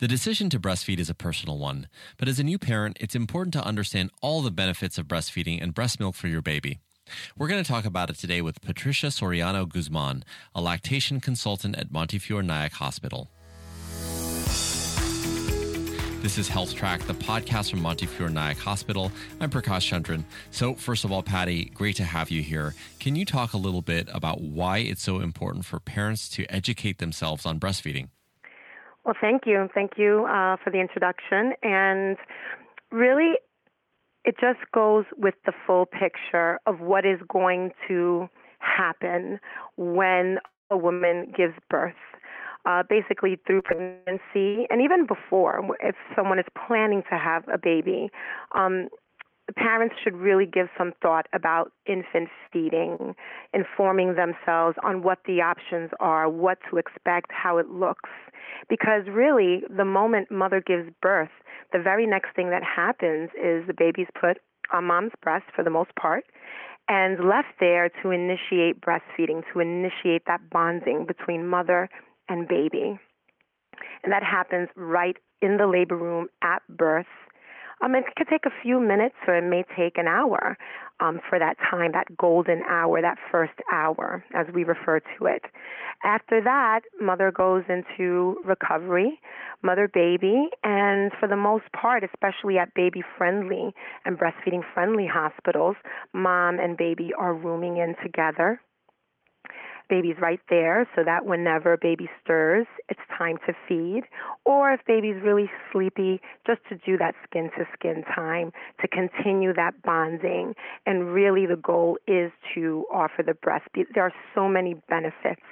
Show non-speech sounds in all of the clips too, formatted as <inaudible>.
The decision to breastfeed is a personal one, but as a new parent, it's important to understand all the benefits of breastfeeding and breast milk for your baby. We're going to talk about it today with Patricia Soriano Guzman, a lactation consultant at Montefiore Nyack Hospital. This is Health Track, the podcast from Montefiore Nyack Hospital. I'm Prakash Chandran. So, first of all, Patty, great to have you here. Can you talk a little bit about why it's so important for parents to educate themselves on breastfeeding? Well, thank you. Thank you uh, for the introduction. And really, it just goes with the full picture of what is going to happen when a woman gives birth. Uh, basically, through pregnancy and even before, if someone is planning to have a baby, um, parents should really give some thought about infant feeding, informing themselves on what the options are, what to expect, how it looks. Because really, the moment mother gives birth, the very next thing that happens is the baby's put on mom's breast for the most part and left there to initiate breastfeeding, to initiate that bonding between mother and baby. And that happens right in the labor room at birth um, it could take a few minutes or it may take an hour um, for that time, that golden hour, that first hour, as we refer to it. After that, mother goes into recovery, mother baby, and for the most part, especially at baby friendly and breastfeeding friendly hospitals, mom and baby are rooming in together baby's right there so that whenever baby stirs, it's time to feed. Or if baby's really sleepy, just to do that skin to skin time to continue that bonding. And really, the goal is to offer the breast. There are so many benefits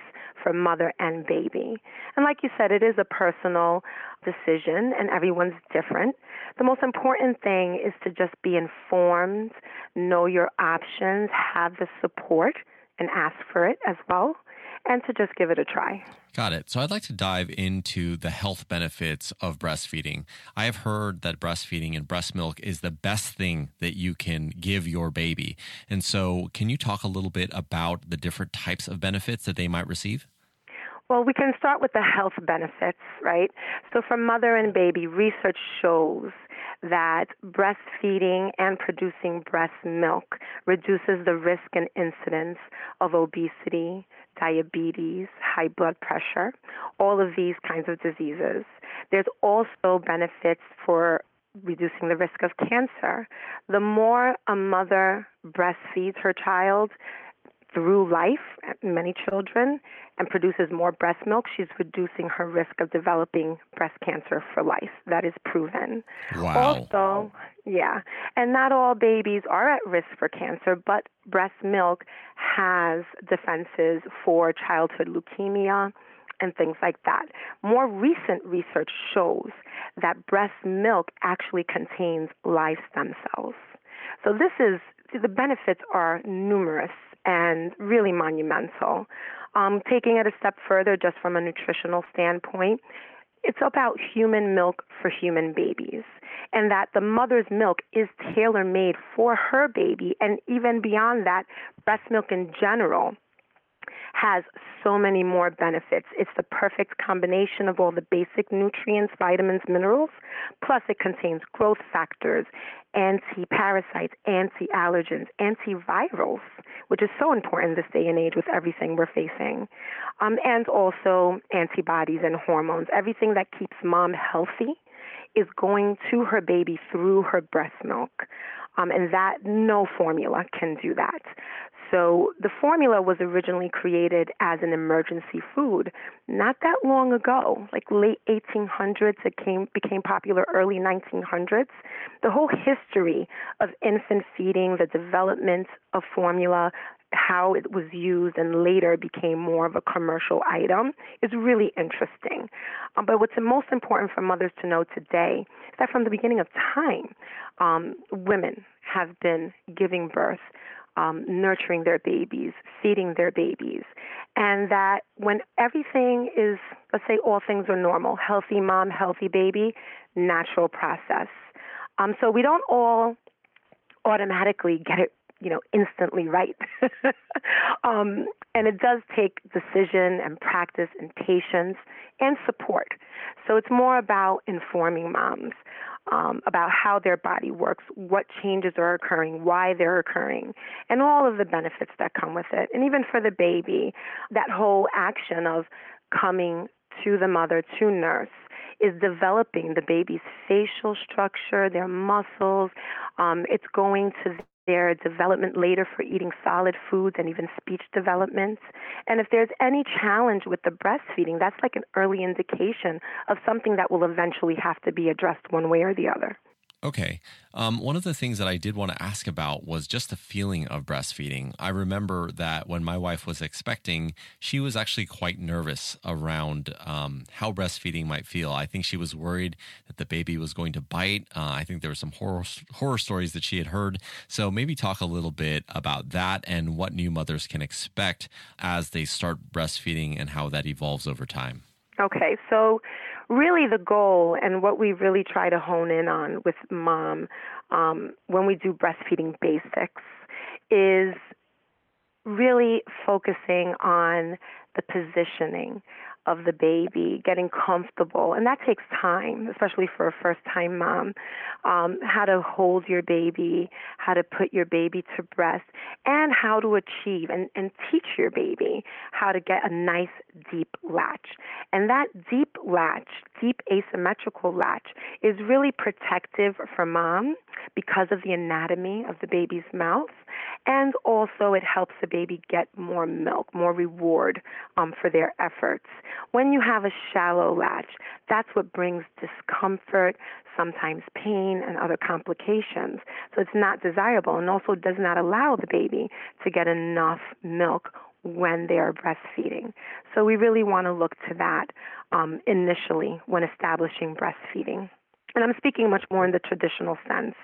for mother and baby. And like you said, it is a personal decision and everyone's different. The most important thing is to just be informed, know your options, have the support and ask for it as well and to just give it a try. Got it. So I'd like to dive into the health benefits of breastfeeding. I have heard that breastfeeding and breast milk is the best thing that you can give your baby. And so, can you talk a little bit about the different types of benefits that they might receive? Well, we can start with the health benefits, right? So, for mother and baby, research shows that breastfeeding and producing breast milk reduces the risk and incidence of obesity, diabetes, high blood pressure, all of these kinds of diseases. There's also benefits for reducing the risk of cancer. The more a mother breastfeeds her child, through life, many children, and produces more breast milk, she's reducing her risk of developing breast cancer for life. That is proven. Wow. Also, yeah, and not all babies are at risk for cancer, but breast milk has defenses for childhood leukemia and things like that. More recent research shows that breast milk actually contains live stem cells. So this is the benefits are numerous and really monumental. Um, taking it a step further, just from a nutritional standpoint, it's about human milk for human babies, and that the mother's milk is tailor made for her baby, and even beyond that, breast milk in general has so many more benefits. It's the perfect combination of all the basic nutrients, vitamins, minerals, plus it contains growth factors, anti parasites, anti allergens, antivirals, which is so important this day and age with everything we're facing, um, and also antibodies and hormones. Everything that keeps mom healthy is going to her baby through her breast milk. Um, and that no formula can do that. So the formula was originally created as an emergency food not that long ago, like late 1800s. It came became popular early 1900s. The whole history of infant feeding, the development of formula, how it was used and later became more of a commercial item is really interesting. Um, but what's most important for mothers to know today is that from the beginning of time, um, women have been giving birth um, nurturing their babies, feeding their babies, and that when everything is, let's say all things are normal, healthy mom, healthy baby, natural process. Um, so we don't all automatically get it you know, instantly right. <laughs> um, and it does take decision and practice and patience and support. So it's more about informing moms um, about how their body works, what changes are occurring, why they're occurring, and all of the benefits that come with it. And even for the baby, that whole action of coming to the mother, to nurse, is developing the baby's facial structure, their muscles. Um, it's going to their development later for eating solid foods and even speech development. And if there's any challenge with the breastfeeding, that's like an early indication of something that will eventually have to be addressed one way or the other. Okay. Um, one of the things that I did want to ask about was just the feeling of breastfeeding. I remember that when my wife was expecting, she was actually quite nervous around um, how breastfeeding might feel. I think she was worried that the baby was going to bite. Uh, I think there were some horror horror stories that she had heard. So maybe talk a little bit about that and what new mothers can expect as they start breastfeeding and how that evolves over time. Okay, so really the goal and what we really try to hone in on with mom um, when we do breastfeeding basics is really focusing on the positioning of the baby, getting comfortable, and that takes time, especially for a first time mom. Um, how to hold your baby, how to put your baby to breast, and how to achieve and, and teach your baby how to get a nice deep latch. And that deep latch, deep asymmetrical latch, is really protective for mom because of the anatomy of the baby's mouth. And also, it helps the baby get more milk, more reward um, for their efforts. When you have a shallow latch, that's what brings discomfort, sometimes pain, and other complications. So it's not desirable and also does not allow the baby to get enough milk when they are breastfeeding. So we really want to look to that um, initially when establishing breastfeeding. And I'm speaking much more in the traditional sense.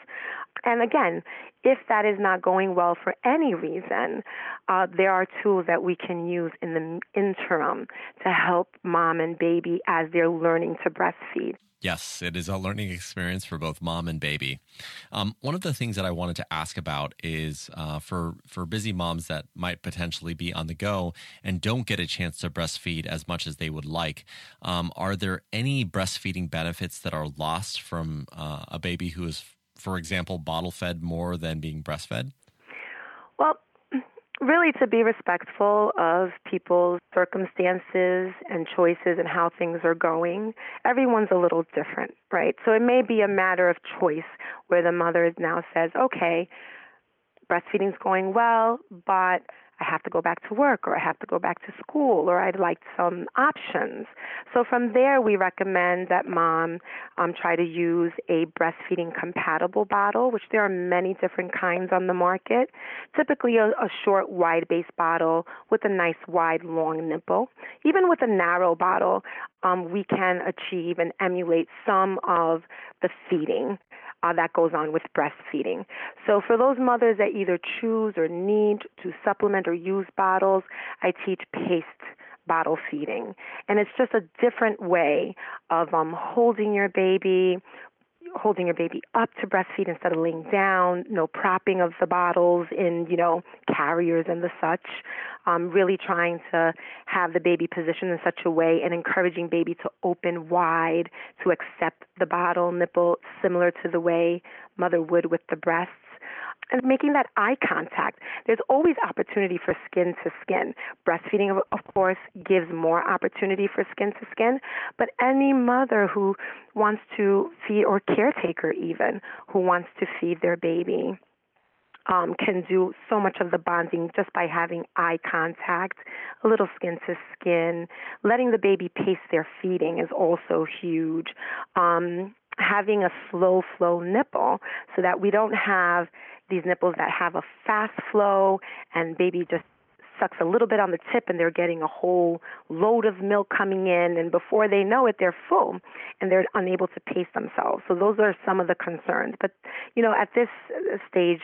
And again, if that is not going well for any reason, uh, there are tools that we can use in the interim to help mom and baby as they're learning to breastfeed. Yes, it is a learning experience for both mom and baby. Um, one of the things that I wanted to ask about is uh, for for busy moms that might potentially be on the go and don't get a chance to breastfeed as much as they would like. Um, are there any breastfeeding benefits that are lost from uh, a baby who is, for example, bottle fed more than being breastfed? Really to be respectful of people's circumstances and choices and how things are going. Everyone's a little different, right? So it may be a matter of choice where the mother now says, okay, breastfeeding's going well, but I have to go back to work or I have to go back to school or I'd like some options. So from there, we recommend that mom um, try to use a breastfeeding compatible bottle, which there are many different kinds on the market. Typically, a, a short, wide base bottle with a nice, wide, long nipple. Even with a narrow bottle, um, we can achieve and emulate some of the feeding uh, that goes on with breastfeeding. So for those mothers that either choose or need to supplement or use bottles, I teach paced bottle feeding. And it's just a different way of um, holding your baby, holding your baby up to breastfeed instead of laying down, no propping of the bottles in, you know, carriers and the such. Um, really trying to have the baby positioned in such a way and encouraging baby to open wide to accept the bottle nipple similar to the way mother would with the breasts and making that eye contact. There's always opportunity for skin to skin. Breastfeeding, of course, gives more opportunity for skin to skin, but any mother who wants to feed, or caretaker even, who wants to feed their baby. Um, can do so much of the bonding just by having eye contact, a little skin to skin. Letting the baby pace their feeding is also huge. Um, having a slow flow nipple so that we don't have these nipples that have a fast flow and baby just sucks a little bit on the tip and they're getting a whole load of milk coming in and before they know it they're full and they're unable to pace themselves so those are some of the concerns but you know at this stage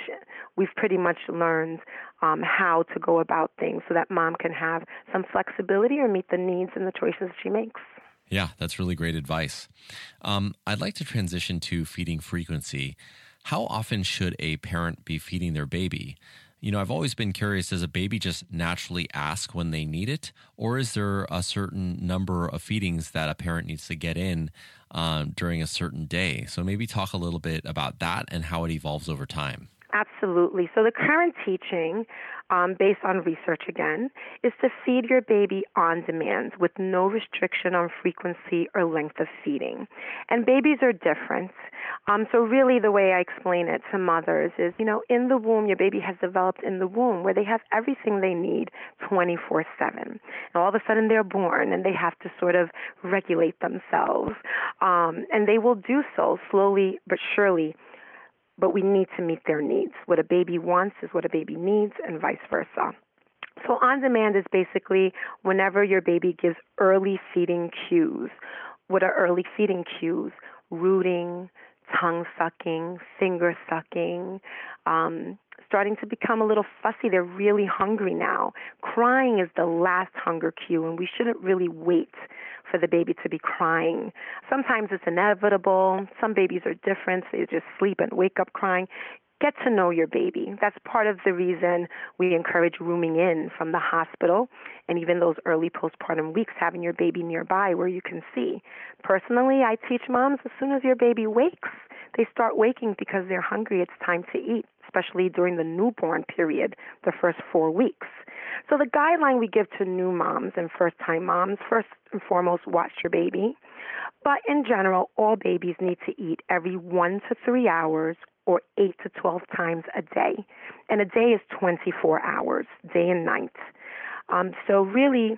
we've pretty much learned um, how to go about things so that mom can have some flexibility or meet the needs and the choices she makes yeah, that's really great advice. Um, I'd like to transition to feeding frequency. How often should a parent be feeding their baby? you know, I've always been curious does a baby just naturally ask when they need it? Or is there a certain number of feedings that a parent needs to get in um, during a certain day? So maybe talk a little bit about that and how it evolves over time. Absolutely. So the current teaching, um, based on research again, is to feed your baby on demand with no restriction on frequency or length of feeding. And babies are different. Um, so really, the way I explain it to mothers is, you know, in the womb, your baby has developed in the womb where they have everything they need 24/7. And all of a sudden, they're born and they have to sort of regulate themselves, um, and they will do so slowly but surely but we need to meet their needs. What a baby wants is what a baby needs, and vice versa. So, on demand is basically whenever your baby gives early feeding cues. What are early feeding cues? Rooting, tongue sucking, finger sucking, um, starting to become a little fussy. They're really hungry now. Crying is the last hunger cue, and we shouldn't really wait for the baby to be crying. Sometimes it's inevitable. Some babies are different. They just sleep and wake up crying. Get to know your baby. That's part of the reason we encourage rooming in from the hospital and even those early postpartum weeks, having your baby nearby where you can see. Personally, I teach moms as soon as your baby wakes, they start waking because they're hungry. It's time to eat, especially during the newborn period, the first four weeks. So the guideline we give to new moms and first time moms, first and foremost, watch your baby. But in general, all babies need to eat every one to three hours or eight to 12 times a day. And a day is 24 hours, day and night. Um, so really,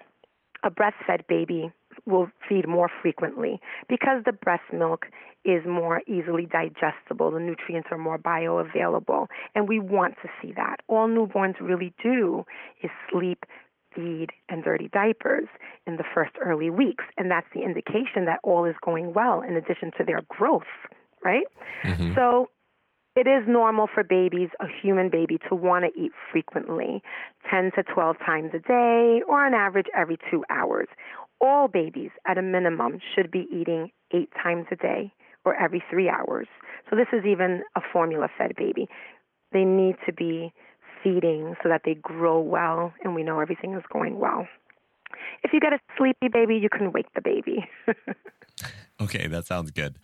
a breastfed baby will feed more frequently because the breast milk is more easily digestible. The nutrients are more bioavailable, and we want to see that. All newborns really do is sleep, feed, and dirty diapers in the first early weeks, and that's the indication that all is going well in addition to their growth, right? Mm-hmm. So it is normal for babies, a human baby, to want to eat frequently, 10 to 12 times a day, or on average every two hours. All babies, at a minimum, should be eating eight times a day or every three hours. So this is even a formula fed baby. They need to be feeding so that they grow well and we know everything is going well. If you get a sleepy baby, you can wake the baby. <laughs> okay, that sounds good.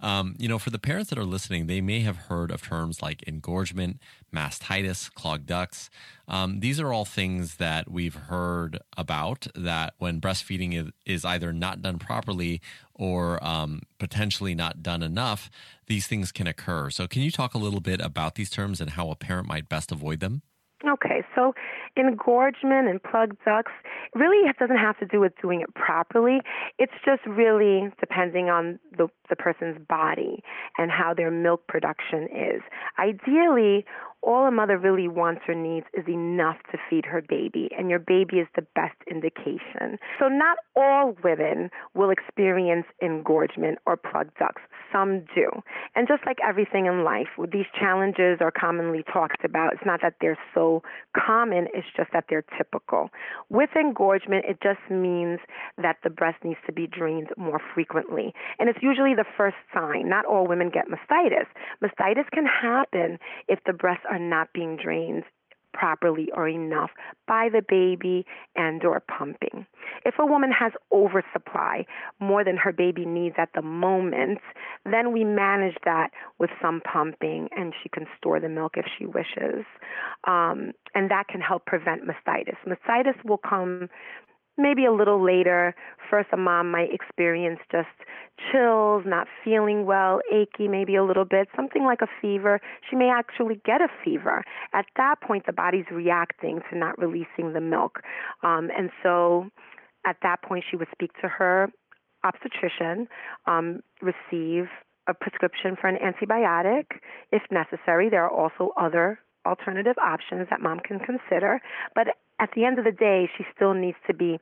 Um, you know, for the parents that are listening, they may have heard of terms like engorgement, mastitis, clogged ducts. Um, these are all things that we've heard about that when breastfeeding is, is either not done properly or um, potentially not done enough, these things can occur. So, can you talk a little bit about these terms and how a parent might best avoid them? Okay, so engorgement and plugged ducts really it doesn't have to do with doing it properly. It's just really depending on the, the person's body and how their milk production is. Ideally, all a mother really wants or needs is enough to feed her baby, and your baby is the best indication. So, not all women will experience engorgement or plugged ducts. Some do. And just like everything in life, these challenges are commonly talked about. It's not that they're so common, it's just that they're typical. With engorgement, it just means that the breast needs to be drained more frequently. And it's usually the first sign. Not all women get mastitis. Mastitis can happen if the breasts are not being drained properly or enough by the baby and or pumping. If a woman has oversupply, more than her baby needs at the moment, then we manage that with some pumping and she can store the milk if she wishes. Um, and that can help prevent mastitis. Mastitis will come maybe a little later. First, a mom might experience just chills, not feeling well, achy, maybe a little bit, something like a fever. She may actually get a fever. At that point, the body's reacting to not releasing the milk. Um, and so at that point, she would speak to her obstetrician, um, receive a prescription for an antibiotic if necessary. There are also other alternative options that mom can consider. But at the end of the day, she still needs to be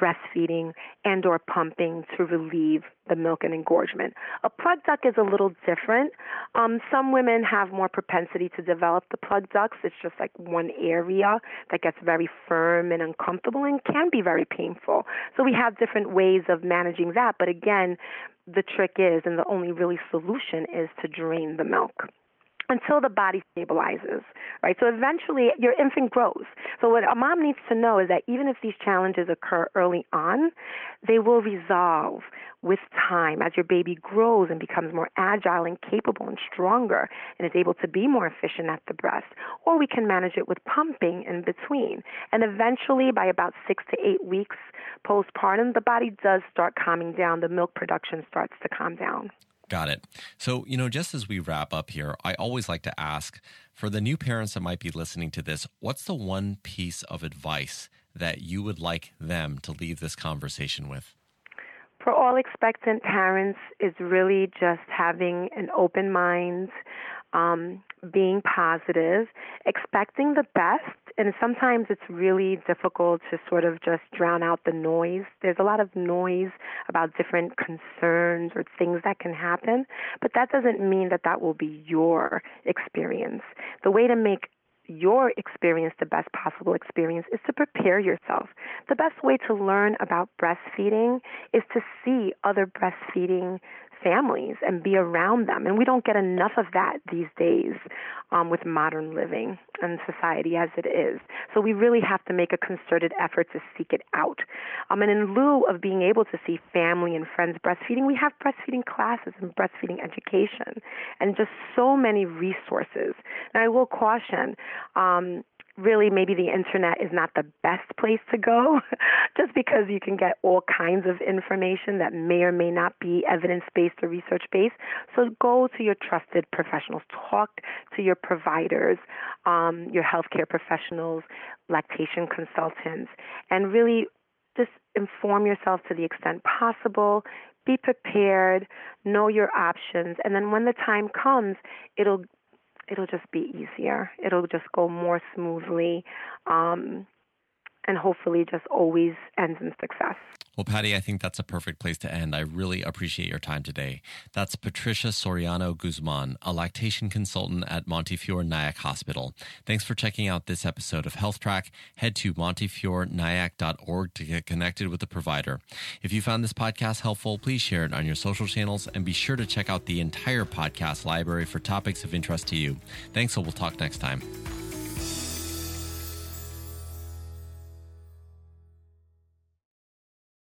breastfeeding and or pumping to relieve the milk and engorgement. A plug duct is a little different. Um, some women have more propensity to develop the plug ducts. It's just like one area that gets very firm and uncomfortable and can be very painful. So we have different ways of managing that. But again, the trick is, and the only really solution is to drain the milk. Until the body stabilizes, right? So eventually your infant grows. So what a mom needs to know is that even if these challenges occur early on, they will resolve with time as your baby grows and becomes more agile and capable and stronger and is able to be more efficient at the breast. Or we can manage it with pumping in between. And eventually by about 6 to 8 weeks postpartum, the body does start calming down, the milk production starts to calm down. Got it. So, you know, just as we wrap up here, I always like to ask for the new parents that might be listening to this, what's the one piece of advice that you would like them to leave this conversation with? For all expectant parents, is really just having an open mind, um, being positive, expecting the best. And sometimes it's really difficult to sort of just drown out the noise. There's a lot of noise about different concerns or things that can happen, but that doesn't mean that that will be your experience. The way to make your experience the best possible experience is to prepare yourself. The best way to learn about breastfeeding is to see other breastfeeding families and be around them. And we don't get enough of that these days um, with modern living and society as it is. So we really have to make a concerted effort to seek it out. Um, and in lieu of being able to see family and friends breastfeeding, we have breastfeeding classes and breastfeeding education and just so many resources. And I will caution, um, really maybe the internet is not the best place to go <laughs> just because you can get all kinds of information that may or may not be evidence based or research based. So go to your trusted professionals, talk to your providers, um, your healthcare professionals, lactation consultants, and really just inform yourself to the extent possible. Be prepared, know your options, and then when the time comes, it'll it'll just be easier. It'll just go more smoothly. Um, and hopefully just always ends in success. Well, Patty, I think that's a perfect place to end. I really appreciate your time today. That's Patricia Soriano Guzman, a lactation consultant at Montefiore Nyack Hospital. Thanks for checking out this episode of Health Track. Head to montefiorenyack.org to get connected with the provider. If you found this podcast helpful, please share it on your social channels and be sure to check out the entire podcast library for topics of interest to you. Thanks, and we'll talk next time.